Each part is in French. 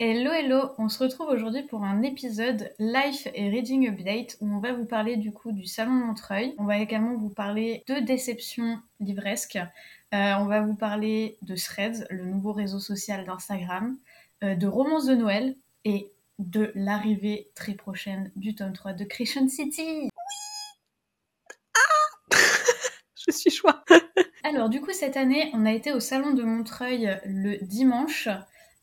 Hello hello, on se retrouve aujourd'hui pour un épisode Life et Reading Update où on va vous parler du coup du Salon de Montreuil. On va également vous parler de déceptions livresques. Euh, on va vous parler de Threads, le nouveau réseau social d'Instagram, euh, de romances de Noël et de l'arrivée très prochaine du tome 3 de Christian City. Ah Je suis choix. Alors du coup cette année on a été au Salon de Montreuil le dimanche.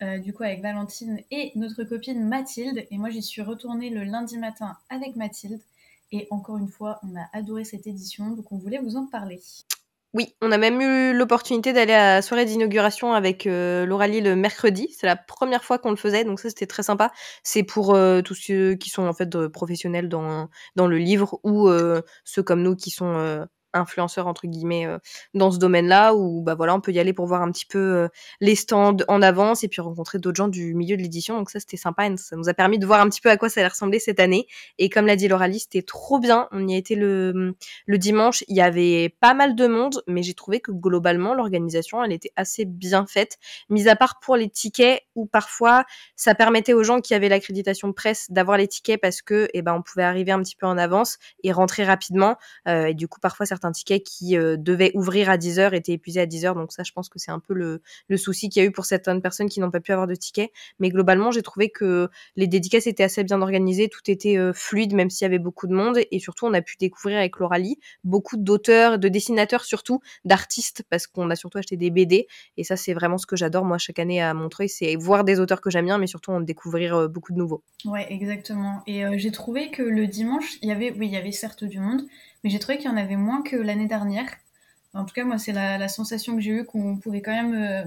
Euh, du coup avec Valentine et notre copine Mathilde. Et moi j'y suis retournée le lundi matin avec Mathilde. Et encore une fois, on a adoré cette édition, donc on voulait vous en parler. Oui, on a même eu l'opportunité d'aller à la soirée d'inauguration avec euh, Lauralie le mercredi. C'est la première fois qu'on le faisait, donc ça c'était très sympa. C'est pour euh, tous ceux qui sont en fait professionnels dans, dans le livre ou ceux comme nous qui sont influenceur entre guillemets euh, dans ce domaine-là où bah voilà on peut y aller pour voir un petit peu euh, les stands en avance et puis rencontrer d'autres gens du milieu de l'édition. Donc ça c'était sympa et ça nous a permis de voir un petit peu à quoi ça allait ressembler cette année. Et comme l'a dit Lauralie c'était trop bien. On y a été le le dimanche. Il y avait pas mal de monde mais j'ai trouvé que globalement l'organisation elle était assez bien faite. Mis à part pour les tickets où parfois ça permettait aux gens qui avaient l'accréditation presse d'avoir les tickets parce que eh ben on pouvait arriver un petit peu en avance et rentrer rapidement. Euh, et du coup parfois certains un ticket qui euh, devait ouvrir à 10h était épuisé à 10h. Donc ça, je pense que c'est un peu le, souci qu'il y a eu pour certaines personnes qui n'ont pas pu avoir de ticket. Mais globalement, j'ai trouvé que les dédicaces étaient assez bien organisées, tout était euh, fluide, même s'il y avait beaucoup de monde. Et surtout, on a pu découvrir avec Lauralie beaucoup d'auteurs, de dessinateurs surtout, d'artistes, parce qu'on a surtout acheté des BD. Et ça, c'est vraiment ce que j'adore, moi, chaque année à Montreuil, c'est voir des auteurs que j'aime bien, mais surtout en découvrir euh, beaucoup de nouveaux. Ouais, exactement. Et j'ai trouvé que le dimanche, il y avait, oui, il y avait certes du monde, mais j'ai trouvé qu'il y en avait moins que l'année dernière. En tout cas, moi, c'est la, sensation que j'ai eue qu'on pouvait quand même euh,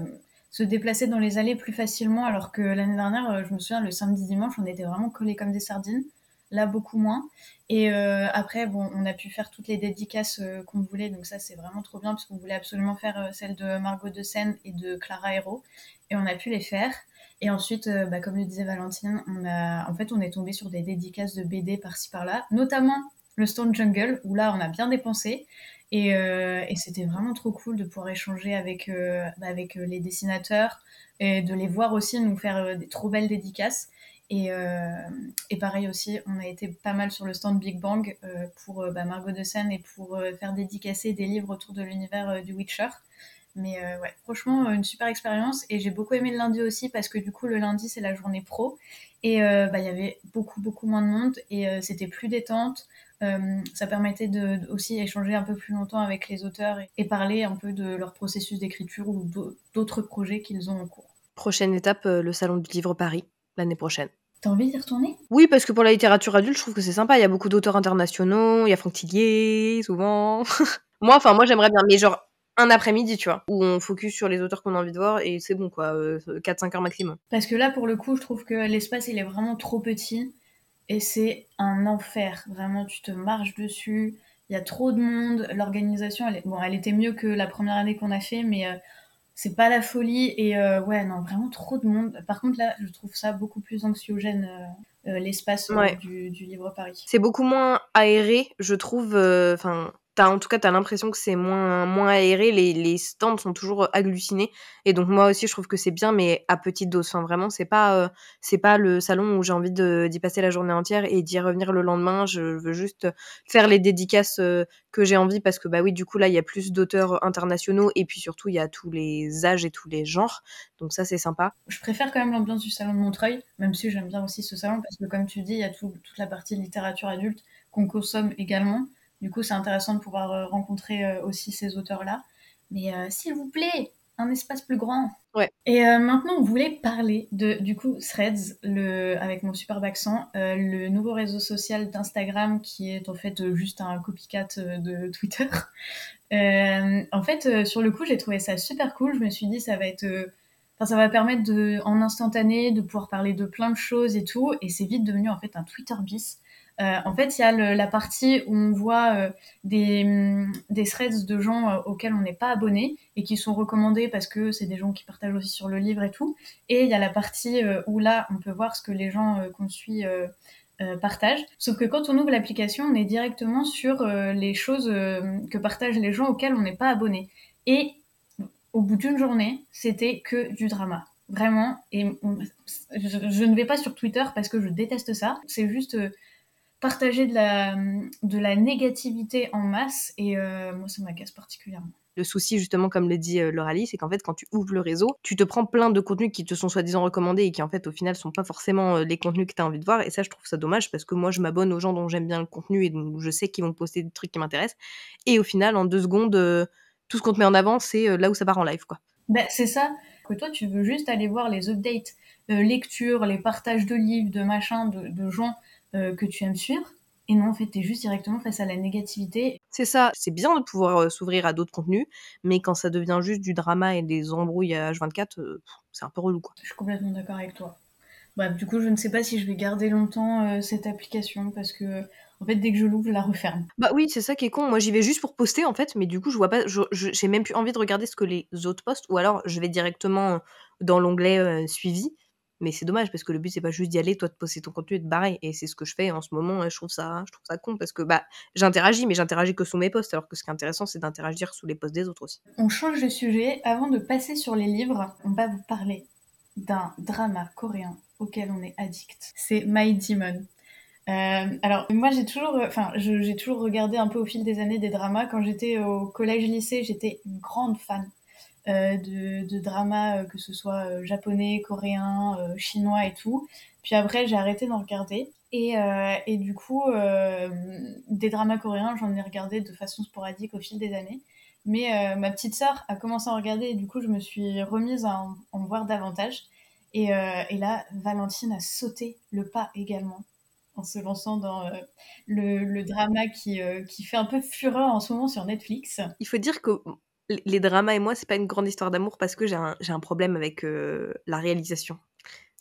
se déplacer dans les allées plus facilement, alors que l'année dernière, euh, je me souviens, le samedi, dimanche, on était vraiment collés comme des sardines. Là, beaucoup moins. Et euh, après, bon, on a pu faire toutes les dédicaces qu'on voulait, donc ça, c'est vraiment trop bien, parce qu'on voulait absolument faire celle de Margot de Seine et de Clara Hero, et on a pu les faire. Et ensuite, bah, comme le disait Valentine, on a, en fait, on est tombé sur des dédicaces de BD par-ci par-là, notamment le Stone Jungle, où là, on a bien dépensé. Et, euh, et c'était vraiment trop cool de pouvoir échanger avec, euh, bah, avec euh, les dessinateurs et de les voir aussi nous faire des trop belles dédicaces. Et, et, pareil aussi, on a été pas mal sur le stand Big Bang pour bah, Margot de Seine et pour faire dédicacer des livres autour de l'univers du Witcher. Mais ouais, franchement, une super expérience. Et j'ai beaucoup aimé le lundi aussi parce que du coup, le lundi, c'est la journée pro. Et bah, il y avait beaucoup, beaucoup moins de monde et c'était plus détente. Euh, ça permettait de, aussi échanger un peu plus longtemps avec les auteurs et, parler un peu de leur processus d'écriture ou d'autres projets qu'ils ont en cours. Prochaine étape, euh, le Salon du Livre Paris, l'année prochaine. T'as envie d'y retourner? Oui, parce que pour la littérature adulte, je trouve que c'est sympa. Il y a beaucoup d'auteurs internationaux, il y a Franck Tillier, souvent. moi, enfin, moi, j'aimerais bien, mais genre un après-midi, tu vois, où on focus sur les auteurs qu'on a envie de voir et c'est bon, quoi, 4-5 euh, heures maximum. Parce que là, pour le coup, je trouve que l'espace, il est vraiment trop petit et c'est un enfer. Vraiment, tu te marches dessus. Il y a trop de monde. L'organisation, elle, bon, elle était mieux que la première année qu'on a fait, mais euh, c'est pas la folie. Et euh, ouais, non, vraiment trop de monde. Par contre, là, je trouve ça beaucoup plus anxiogène, euh, l'espace du, du, Livre Paris. C'est beaucoup moins aéré, je trouve. Enfin, en tout cas, tu as l'impression que c'est moins, moins aéré. Les, stands sont toujours agglutinés. Et donc, moi aussi, je trouve que c'est bien, mais à petite dose. Enfin, vraiment, c'est pas, euh, c'est pas le salon où j'ai envie d'y passer la journée entière et d'y revenir le lendemain. Je veux juste faire les dédicaces euh, que j'ai envie parce que, bah oui, du coup, là, il y a plus d'auteurs internationaux et puis surtout, il y a tous les âges et tous les genres. Donc, ça, c'est sympa. Je préfère quand même l'ambiance du salon de Montreuil, même si j'aime bien aussi ce salon parce que, comme tu dis, il y a toute la partie littérature adulte qu'on consomme également. Du coup, c'est intéressant de pouvoir euh, rencontrer euh, aussi ces auteurs-là. Mais euh, s'il vous plaît, un espace plus grand. Ouais. Et maintenant, on voulait parler de, du coup, Threads, le, avec mon superbe accent, le nouveau réseau social d'Instagram qui est en fait juste un copycat de Twitter. en fait, sur le coup, j'ai trouvé ça super cool. Je me suis dit, ça va être. Enfin, ça va permettre de, en instantané de pouvoir parler de plein de choses et tout. Et c'est vite devenu en fait un Twitter bis. Euh, en fait, il y a la partie où on voit euh, des, threads de gens euh, auxquels on n'est pas abonné et qui sont recommandés parce que c'est des gens qui partagent aussi sur le livre et tout. Et il y a la partie où là, on peut voir ce que les gens qu'on suit partagent. Sauf que quand on ouvre l'application, on est directement sur les choses que partagent les gens auxquels on n'est pas abonné. Et au bout d'une journée, c'était que du drama. vraiment. Et je, ne vais pas sur Twitter parce que je déteste ça. C'est juste partager de la, de la négativité en masse et euh, moi ça m'agace particulièrement. Le souci, justement, comme le dit euh, Lauralie, c'est qu'en fait, quand tu ouvres le réseau, tu te prends plein de contenus qui te sont soi-disant recommandés et qui, en fait, au final, sont pas forcément les contenus que tu as envie de voir. Et ça, je trouve ça dommage parce que moi, je m'abonne aux gens dont j'aime bien le contenu et dont je sais qu'ils vont poster des trucs qui m'intéressent. Et au final, en deux secondes, tout ce qu'on te met en avant, c'est là où ça part en live, quoi. Ben, c'est ça que toi, tu veux juste aller voir les updates, euh, lectures, les partages de livres, de machins, de, gens euh, que tu aimes suivre. Et non, en fait, t'es juste directement face à la négativité. C'est ça, c'est bien de pouvoir euh, s'ouvrir à d'autres contenus, mais quand ça devient juste du drama et des embrouilles à H24, c'est un peu relou, quoi. Je suis complètement d'accord avec toi. Bref, du coup, je ne sais pas si je vais garder longtemps cette application parce que en fait, dès que je l'ouvre, je la referme. Bah oui, c'est ça qui est con. Moi, j'y vais juste pour poster, en fait, mais du coup, je vois pas, j'ai même plus envie de regarder ce que les autres postent, ou alors je vais directement dans l'onglet euh, suivi. Mais c'est dommage parce que le but c'est pas juste d'y aller, toi de poster ton contenu et de barrer. Et c'est ce que je fais en ce moment. Et je trouve ça, je trouve ça con parce que bah j'interagis, mais j'interagis que sous mes posts. Alors que ce qui est intéressant, c'est d'interagir sous les posts des autres aussi. On change de sujet. Avant de passer sur les livres, on va vous parler d'un drama coréen auquel on est addict. C'est My Demon. Euh, alors moi j'ai toujours, enfin j'ai toujours regardé un peu au fil des années des dramas. Quand j'étais au collège-lycée, j'étais une grande fan euh, de, de dramas, euh, que ce soit euh, japonais, coréen, euh, chinois et tout. Puis après j'ai arrêté d'en regarder. Et, et, du coup, des dramas coréens, j'en ai regardé de façon sporadique au fil des années. Mais ma petite sœur a commencé à regarder et du coup je me suis remise à en, en voir davantage. Et, et là, Valentine a sauté le pas également en se lançant dans euh, le, drama qui, euh, qui fait un peu fureur en ce moment sur Netflix. Il faut dire que les dramas et moi, c'est pas une grande histoire d'amour parce que j'ai un, problème avec euh, la réalisation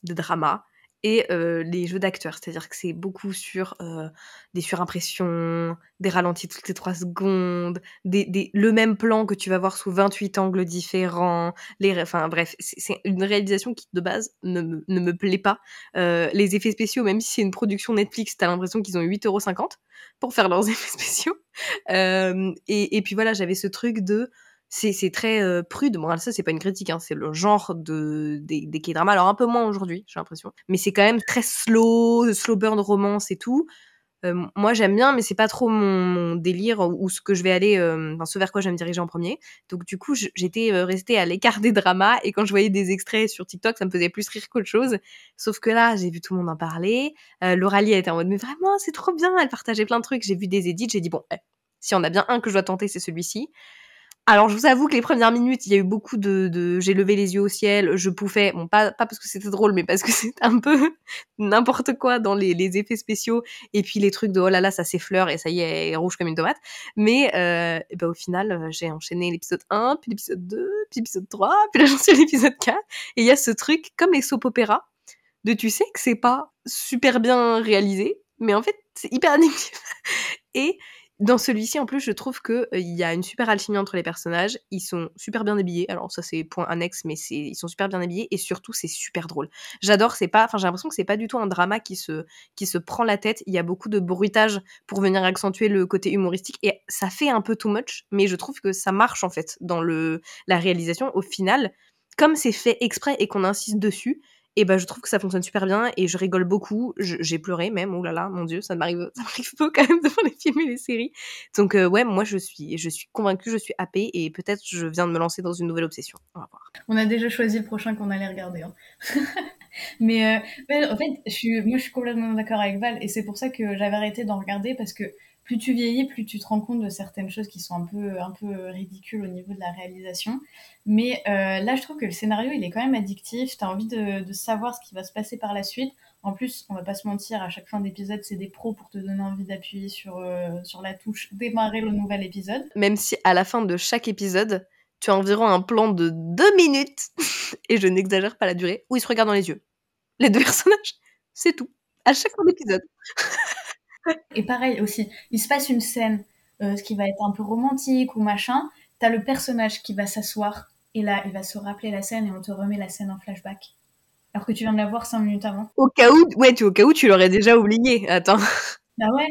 de dramas et euh, les jeux d'acteurs. C'est-à-dire que c'est beaucoup sur euh, des surimpressions, des ralentis toutes les trois secondes, des, des, le même plan que tu vas voir sous 28 angles différents. Les, enfin bref, c'est une réalisation qui de base ne, me, plaît pas. Les effets spéciaux, même si c'est une production Netflix, t'as l'impression qu'ils ont 8,50€ pour faire leurs effets spéciaux. Et puis voilà, j'avais ce truc de c'est très euh, prude. Bon, ça, c'est pas une critique, hein, c'est le genre de, des, des K-dramas. Alors, un peu moins aujourd'hui, j'ai l'impression. Mais c'est quand même très slow, slow burn romance et tout. Euh, moi, j'aime bien, mais c'est pas trop mon, délire ou, ce que je vais aller, euh, ce vers quoi je vais me diriger en premier. Donc, du coup, j'étais restée à l'écart des dramas et quand je voyais des extraits sur TikTok, ça me faisait plus rire qu'autre chose. Sauf que là, j'ai vu tout le monde en parler. Euh, Lauralie, elle était en mode, mais vraiment, c'est trop bien. Elle partageait plein de trucs. J'ai vu des edits. J'ai dit, bon, eh, si on a bien un que je dois tenter, c'est celui-ci. Alors, je vous avoue que les premières minutes, il y a eu beaucoup de, j'ai levé les yeux au ciel, je pouffais, bon, pas, pas parce que c'était drôle, mais parce que c'était un peu n'importe quoi dans les, les, effets spéciaux, et puis les trucs de oh là là, ça s'effleure, et ça y est, elle est rouge comme une tomate. Mais, euh, ben, au final, euh, j'ai enchaîné l'épisode 1, puis l'épisode 2, puis l'épisode 3, puis là, j'en suis à l'épisode 4, et il y a ce truc, comme les soap opéras, de tu sais que c'est pas super bien réalisé, mais en fait, c'est hyper addictif. et dans celui-ci, en plus, je trouve qu'il euh, il y a une super alchimie entre les personnages. Ils sont super bien habillés. Alors ça, c'est point annexe, mais ils sont super bien habillés et surtout, c'est super drôle. J'adore. C'est pas, enfin, j'ai l'impression que c'est pas du tout un drama qui se qui se prend la tête. Il y a beaucoup de bruitage pour venir accentuer le côté humoristique et ça fait un peu too much, mais je trouve que ça marche en fait dans le la réalisation. Au final, comme c'est fait exprès et qu'on insiste dessus, et ben je trouve que ça fonctionne super bien et je rigole beaucoup. J'ai pleuré même, oh là là, mon dieu, ça m'arrive, ça m'arrive peu quand même devant les films et les séries. Donc euh, ouais, moi je suis, je suis convaincue, je suis happée et peut-être je viens de me lancer dans une nouvelle obsession. On va voir. On a déjà choisi le prochain qu'on allait regarder. Hein. Mais euh, en fait, je suis, moi je suis complètement d'accord avec Val et c'est pour ça que j'avais arrêté d'en regarder parce que plus tu vieillis, plus tu te rends compte de certaines choses qui sont un peu, un ridicules au niveau de la réalisation. Mais euh, là, je trouve que le scénario, il est quand même addictif. Tu as envie de, de, savoir ce qui va se passer par la suite. En plus, on va pas se mentir, à chaque fin d'épisode, c'est des pros pour te donner envie d'appuyer sur, euh, sur la touche démarrer le nouvel épisode. Même si à la fin de chaque épisode, tu as environ un plan de deux minutes, et je n'exagère pas la durée, où ils se regardent dans les yeux. Les deux personnages, c'est tout. À chaque fin d'épisode. Et pareil aussi, il se passe une scène, euh, ce qui va être un peu romantique ou machin. T'as le personnage qui va s'asseoir et là, il va se rappeler la scène et on te remet la scène en flashback. Alors que tu viens de la voir cinq minutes avant. Au cas où, ouais, tu, au cas où tu l'aurais déjà oublié. Attends. Bah ouais.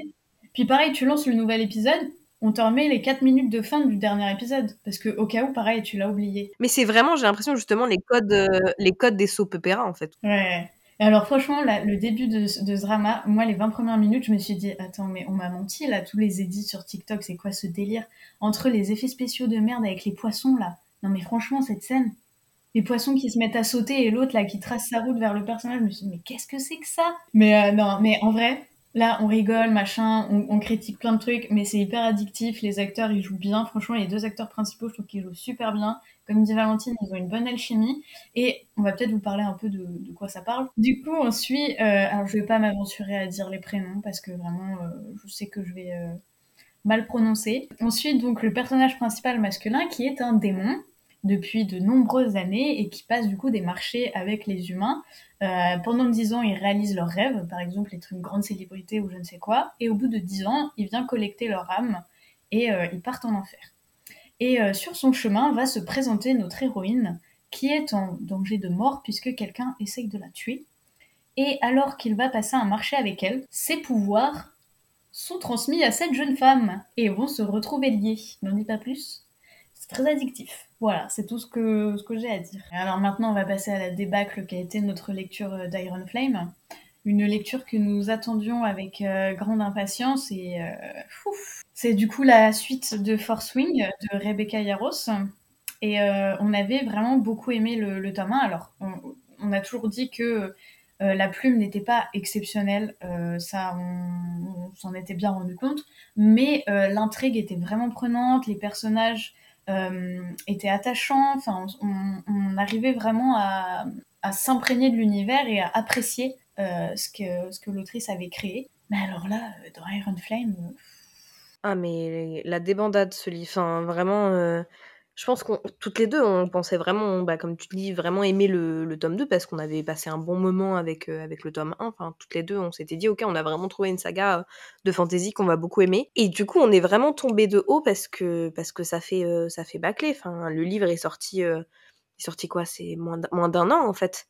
Puis pareil, tu lances le nouvel épisode, on te remet les 4 minutes de fin du dernier épisode. Parce que au cas où, pareil, tu l'as oublié. Mais c'est vraiment, j'ai l'impression, justement, les codes, euh, les codes des soap opéra, en fait. Ouais. Et alors, franchement, le début de, ce drama, moi, les 20 premières minutes, je me suis dit, attends, mais on m'a menti, là, tous les édits sur TikTok, c'est quoi ce délire? Entre les effets spéciaux de merde avec les poissons, là. Non, mais franchement, cette scène, les poissons qui se mettent à sauter et l'autre, là, qui trace sa route vers le personnage, je me suis dit, mais qu'est-ce que c'est que ça? Mais euh, non, mais en vrai, Là, on rigole, machin, on, critique plein de trucs, mais c'est hyper addictif. Les acteurs, ils jouent bien. Franchement, les deux acteurs principaux, je trouve qu'ils jouent super bien. Comme dit Valentine, ils ont une bonne alchimie. Et on va peut-être vous parler un peu de, quoi ça parle. Du coup, on suit. Euh, alors, je vais pas m'aventurer à dire les prénoms parce que vraiment, euh, je sais que je vais euh, mal prononcer. On suit donc le personnage principal masculin qui est un démon depuis de nombreuses années et qui passe du coup des marchés avec les humains. Euh, pendant dix ans, il réalise leurs rêves, par exemple être une grande célébrité ou je ne sais quoi, et au bout de dix ans, il vient collecter leur âme et euh, ils partent en enfer. Et euh, sur son chemin va se présenter notre héroïne qui est en danger de mort puisque quelqu'un essaye de la tuer. Et alors qu'il va passer un marché avec elle, ses pouvoirs sont transmis à cette jeune femme et vont se retrouver liés. N'en dis pas plus. C'est très addictif. Voilà, c'est tout ce que, ce j'ai à dire. Alors maintenant, on va passer à la débâcle qui a été notre lecture euh, d'Iron Flame. Une lecture que nous attendions avec euh, grande impatience et euh, c'est du coup la suite de Force Wing de Rebecca Yaros. Et on avait vraiment beaucoup aimé le, tome 1. Alors, on, a toujours dit que la plume n'était pas exceptionnelle, ça on, s'en était bien rendu compte, mais l'intrigue était vraiment prenante, les personnages était attachant. Enfin, on, arrivait vraiment à, s'imprégner de l'univers et à apprécier euh, ce que, ce que l'autrice avait créé. Mais alors là, euh, dans Iron Flame. Ah, mais la débandade, ce livre, enfin, vraiment. Je pense qu'on toutes les deux, on pensait vraiment, bah, comme tu dis, vraiment aimer le, le tome 2 parce qu'on avait passé un bon moment avec, euh, avec le tome 1. Enfin, toutes les deux, on s'était dit, ok, on a vraiment trouvé une saga euh, de fantasy qu'on va beaucoup aimer. Et du coup, on est vraiment tombé de haut parce que, parce que ça fait, euh, ça fait bâcler. Enfin, le livre est sorti, est sorti quoi? C'est moins d'un an en fait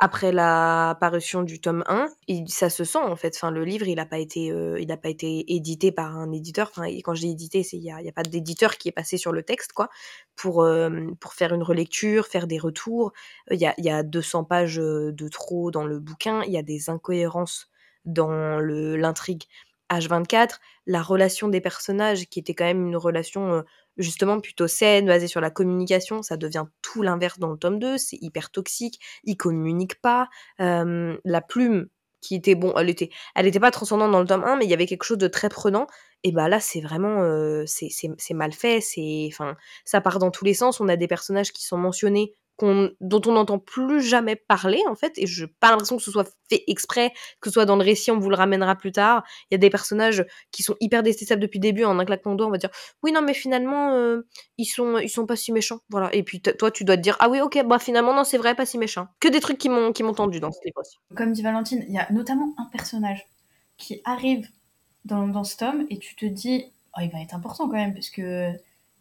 après la parution du tome 1, et ça se sent en fait. Enfin, le livre, il n'a pas été, euh, il a pas été édité par un éditeur. Enfin, quand dis édité, c'est il y a, pas d'éditeur qui est passé sur le texte, quoi, pour euh, pour faire une relecture, faire des retours. Il y a, y a 200 pages de trop dans le bouquin. Il y a des incohérences dans l'intrigue. H24, la relation des personnages qui était quand même une relation euh, justement plutôt saine, basée sur la communication, ça devient tout l'inverse dans le tome 2, c'est hyper toxique, ils communiquent pas, la plume qui était bon, elle était elle était pas transcendante dans le tome 1 mais il y avait quelque chose de très prenant et bah là c'est vraiment c'est mal fait, c'est enfin ça part dans tous les sens, on a des personnages qui sont mentionnés dont on n'entend plus jamais parler en fait et je pas l'impression que ce soit fait exprès que ce soit dans le récit on vous le ramènera plus tard. Il y a des personnages qui sont hyper détestables depuis le début en un claquement de doigts on va dire oui non mais finalement euh, ils sont ils sont pas si méchants voilà. Et puis toi tu dois te dire ah oui ok bah finalement non c'est vrai pas si méchant que des trucs qui m'ont qui m'ont tendu dans ce livre comme dit Valentine il y a notamment un personnage qui arrive dans, dans ce tome et tu te dis oh, il va être important quand même parce que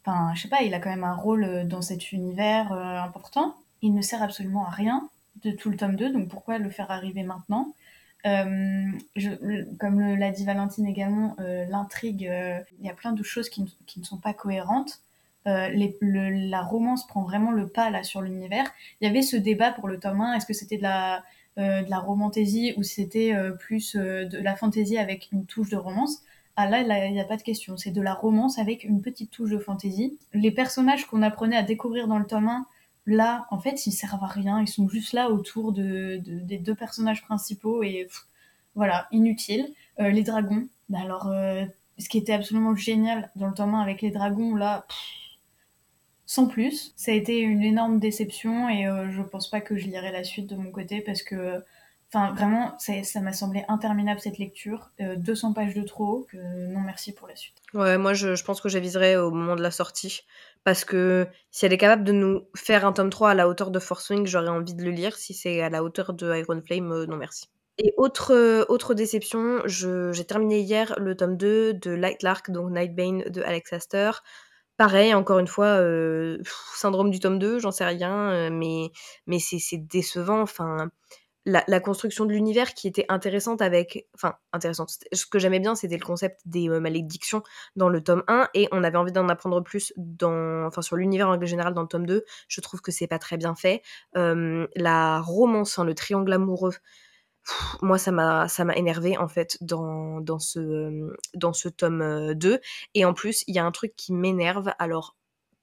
Enfin, je sais pas, il a quand même un rôle euh, dans cet univers euh, important. Il ne sert absolument à rien de tout le tome 2, donc pourquoi le faire arriver maintenant? Euh, Comme l'a dit Valentine également, l'intrigue, il y a plein de choses qui, ne sont pas cohérentes. la romance prend vraiment le pas là sur l'univers. Il y avait ce débat pour le tome 1, est-ce que c'était de la, de la romantaisie ou c'était plus de la fantaisie avec une touche de romance? Ah là, il n'y a pas de question. C'est de la romance avec une petite touche de fantaisie. Les personnages qu'on apprenait à découvrir dans le tome 1, là, en fait, ils servent à rien. Ils sont juste là autour de, des deux personnages principaux et voilà, inutile. Euh, les dragons, bah alors, euh, ce qui était absolument génial dans le tome 1 avec les dragons, là, sans plus. Ça a été une énorme déception et euh, je pense pas que je lirai la suite de mon côté parce que Enfin, vraiment, ça m'a semblé interminable cette lecture. 200 euh, pages de trop, que non merci pour la suite. Ouais, moi je, pense que j'aviserai au moment de la sortie. Parce que si elle est capable de nous faire un tome 3 à la hauteur de Force Wing, j'aurais envie de le lire. Si c'est à la hauteur de Iron Flame, euh, non merci. Et autre, euh, autre déception, j'ai terminé hier le tome 2 de Light Lark, donc Nightbane de Alex Astor. Pareil, encore une fois, syndrome du tome 2, j'en sais rien, mais, mais c'est décevant. Enfin, la, construction de l'univers qui était intéressante avec. Enfin, intéressante. Ce que j'aimais bien, c'était le concept des euh, malédictions dans le tome 1, et on avait envie d'en apprendre plus dans, enfin, sur l'univers en général dans le tome 2. Je trouve que c'est pas très bien fait. la romance, hein, le triangle amoureux. moi, ça m'a, énervé en fait dans, dans, ce, dans ce tome 2. Et en plus, il y a un truc qui m'énerve. Alors,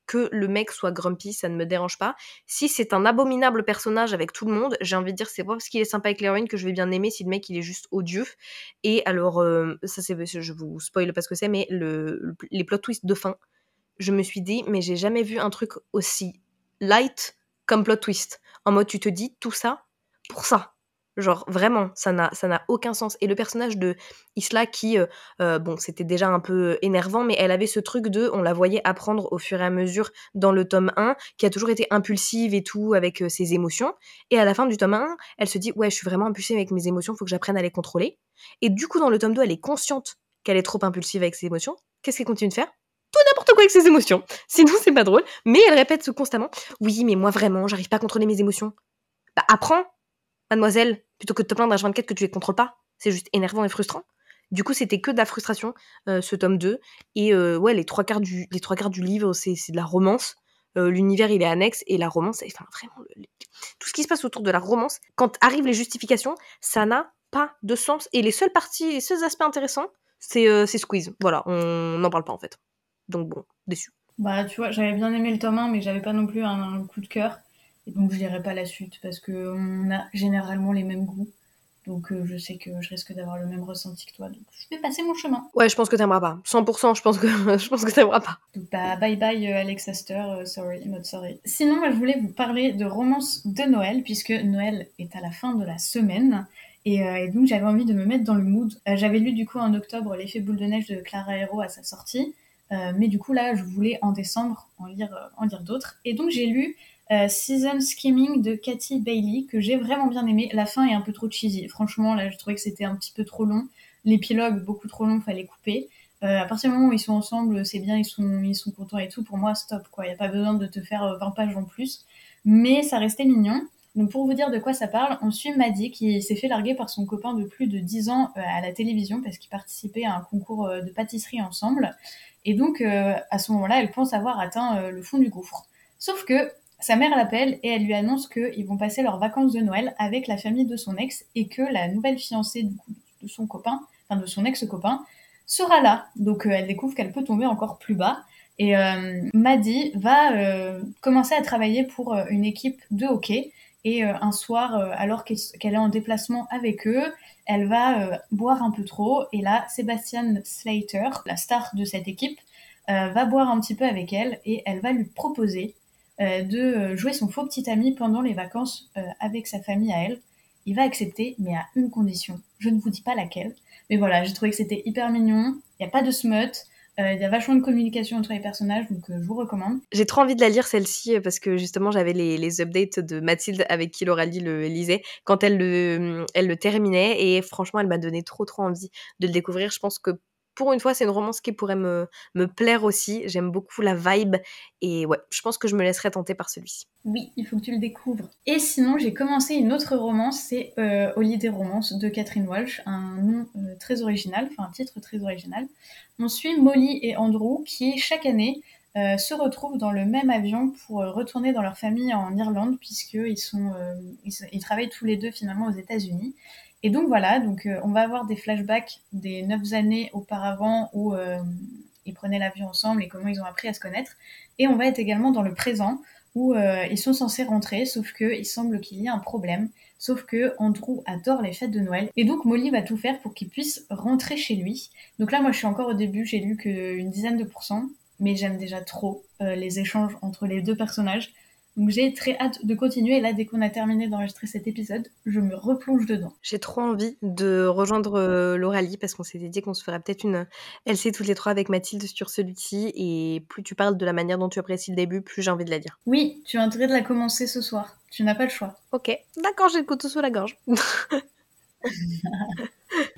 que le mec soit grumpy, ça ne me dérange pas. Si c'est un abominable personnage avec tout le monde, j'ai envie de dire c'est pas parce qu'il est sympa avec l'héroïne que je vais bien aimer si le mec il est juste odieux. Et alors, euh, ça c'est, je vous spoil pas ce que c'est, mais le, les plot twists de fin, je me suis dit, mais j'ai jamais vu un truc aussi light comme plot twist. En mode, tu te dis tout ça pour ça. Genre vraiment, ça n'a ça n'a aucun sens. Et le personnage de Isla qui, euh, euh, bon, c'était déjà un peu énervant, mais elle avait ce truc de, on la voyait apprendre au fur et à mesure dans le tome 1, qui a toujours été impulsive et tout avec euh, ses émotions. Et à la fin du tome 1, elle se dit, ouais, je suis vraiment impulsive avec mes émotions, faut que j'apprenne à les contrôler. Et du coup, dans le tome 2, elle est consciente qu'elle est trop impulsive avec ses émotions. Qu'est-ce qu'elle continue de faire? Tout n'importe quoi avec ses émotions. Sinon, c'est pas drôle. Mais elle répète constamment. Oui, mais moi vraiment, j'arrive pas à contrôler mes émotions. Bah, apprends mademoiselle, plutôt que de te plaindre à 24 que tu les contrôles pas. C'est juste énervant et frustrant. Du coup, c'était que de la frustration, euh, ce tome 2. Et euh, ouais, les trois quarts du, les trois quarts du livre, c'est, de la romance. Euh, l'univers, il est annexe. Et la romance, enfin, vraiment, tout ce qui se passe autour de la romance, quand arrivent les justifications, ça n'a pas de sens. Et les seules parties, les seuls aspects intéressants, c'est, c'est Squeeze. Voilà, on n'en parle pas en fait. Donc bon, déçu. Bah, tu vois, j'avais bien aimé le tome 1, mais j'avais pas non plus un coup de cœur. Et donc je lirai pas la suite parce qu'on a généralement les mêmes goûts. Donc euh, je sais que je risque d'avoir le même ressenti que toi. Donc je vais passer mon chemin. Ouais, je pense que t'aimeras pas. 100%, je pense que je pense que t'aimeras pas. Donc bah bye bye euh, Alex Astor, euh, sorry, not sorry. Sinon, je voulais vous parler de romance de Noël puisque Noël est à la fin de la semaine. Et, donc j'avais envie de me mettre dans le mood. j'avais lu du coup en octobre l'effet boule de neige de Clara Hero à sa sortie. mais du coup là, je voulais en décembre en lire, en lire d'autres. Et donc j'ai lu euh, Season Skimming de Cathy Bailey, que j'ai vraiment bien aimé. La fin est un peu trop cheesy. Franchement, là, je trouvais que c'était un petit peu trop long. L'épilogue, beaucoup trop long, fallait couper. Euh, à partir du moment où ils sont ensemble, c'est bien, ils sont, ils sont contents et tout. Pour moi, stop, quoi. Il n'y a pas besoin de te faire 20 euh, pages en plus. Mais ça restait mignon. Donc pour vous dire de quoi ça parle, on suit Maddie qui s'est fait larguer par son copain de plus de 10 ans à la télévision parce qu'ils participaient à un concours de pâtisserie ensemble. Et donc à ce moment-là, elle pense avoir atteint le fond du gouffre. Sauf que sa mère l'appelle et elle lui annonce qu'ils vont passer leurs vacances de Noël avec la famille de son ex et que la nouvelle fiancée de son copain, enfin de son ex-copain, sera là. Donc euh, elle découvre qu'elle peut tomber encore plus bas. Et euh, Maddie va euh, commencer à travailler pour une équipe de hockey. Et un soir, alors qu'elle est en déplacement avec eux, elle va boire un peu trop. Et là, Sébastien Slater, la star de cette équipe, va boire un petit peu avec elle et elle va lui proposer euh, de jouer son faux petit ami pendant les vacances euh, avec sa famille à elle. Il va accepter, mais à une condition. Je ne vous dis pas laquelle. Mais voilà, j'ai trouvé que c'était hyper mignon. Il n'y a pas de smut. Euh, il y a vachement de communication entre les personnages, donc je vous recommande. J'ai trop envie de la lire celle-ci parce que justement j'avais les, les, updates de Mathilde avec qui Lauralie le lisait quand elle le, elle le terminait et franchement elle m'a donné trop trop envie de le découvrir. Je pense que pour une fois, c'est une romance qui pourrait me, plaire aussi. J'aime beaucoup la vibe et ouais, je pense que je me laisserai tenter par celui-ci. Oui, il faut que tu le découvres. Et sinon, j'ai commencé une autre romance, c'est euh, Holiday Romance de Catherine Walsh, un nom euh, très original, enfin un titre très original. On suit Molly et Andrew qui, chaque année, euh, se retrouvent dans le même avion pour euh, retourner dans leur famille en Irlande, puisqu'ils ils, travaillent tous les deux finalement aux États-Unis. Et donc voilà, donc euh, on va avoir des flashbacks des neuf années auparavant où euh, ils prenaient l'avion ensemble et comment ils ont appris à se connaître. Et on va être également dans le présent où euh, ils sont censés rentrer, sauf qu'il semble qu'il y ait un problème. Sauf que Andrew adore les fêtes de Noël. Et donc Molly va tout faire pour qu'il puisse rentrer chez lui. Donc là, moi je suis encore au début, j'ai lu qu'une dizaine de pourcents, mais j'aime déjà trop les échanges entre les deux personnages. Donc j'ai très hâte de continuer. Et là, dès qu'on a terminé d'enregistrer cet épisode, je me replonge dedans. J'ai trop envie de rejoindre euh, Lauralie parce qu'on s'était dit qu'on se ferait peut-être une LC toutes les trois avec Mathilde sur celui-ci. Et plus tu parles de la manière dont tu apprécies le début, plus j'ai envie de la lire. Oui, tu as intérêt de la commencer ce soir. Tu n'as pas le choix. Ok, d'accord, j'ai le couteau sous la gorge.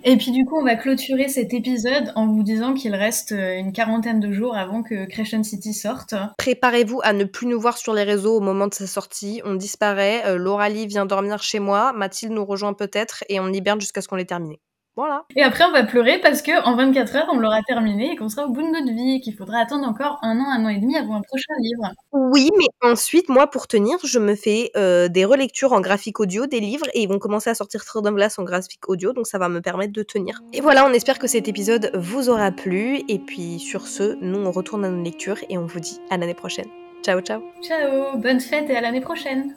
Et puis du coup, on va clôturer cet épisode en vous disant qu'il reste euh, une quarantaine de jours avant que Crescent City sorte. Préparez-vous à ne plus nous voir sur les réseaux au moment de sa sortie. On disparaît. Euh, Lauralie vient dormir chez moi. Mathilde nous rejoint peut-être et on hiberne jusqu'à ce qu'on l'ait terminé. Voilà. Et après, on va pleurer parce que en 24 heures, on l'aura terminé et qu'on sera au bout de notre vie et qu'il faudra attendre encore un an, un an et demi avant un prochain livre. Oui, mais ensuite, moi, pour tenir, je me fais euh, des relectures en graphique audio des livres et ils vont commencer à sortir of Glass en graphique audio, donc ça va me permettre de tenir. Et voilà, on espère que cet épisode vous aura plu. Et puis sur ce, nous, on retourne à nos lectures et on vous dit à l'année prochaine. Ciao, ciao. Ciao, bonne fête et à l'année prochaine.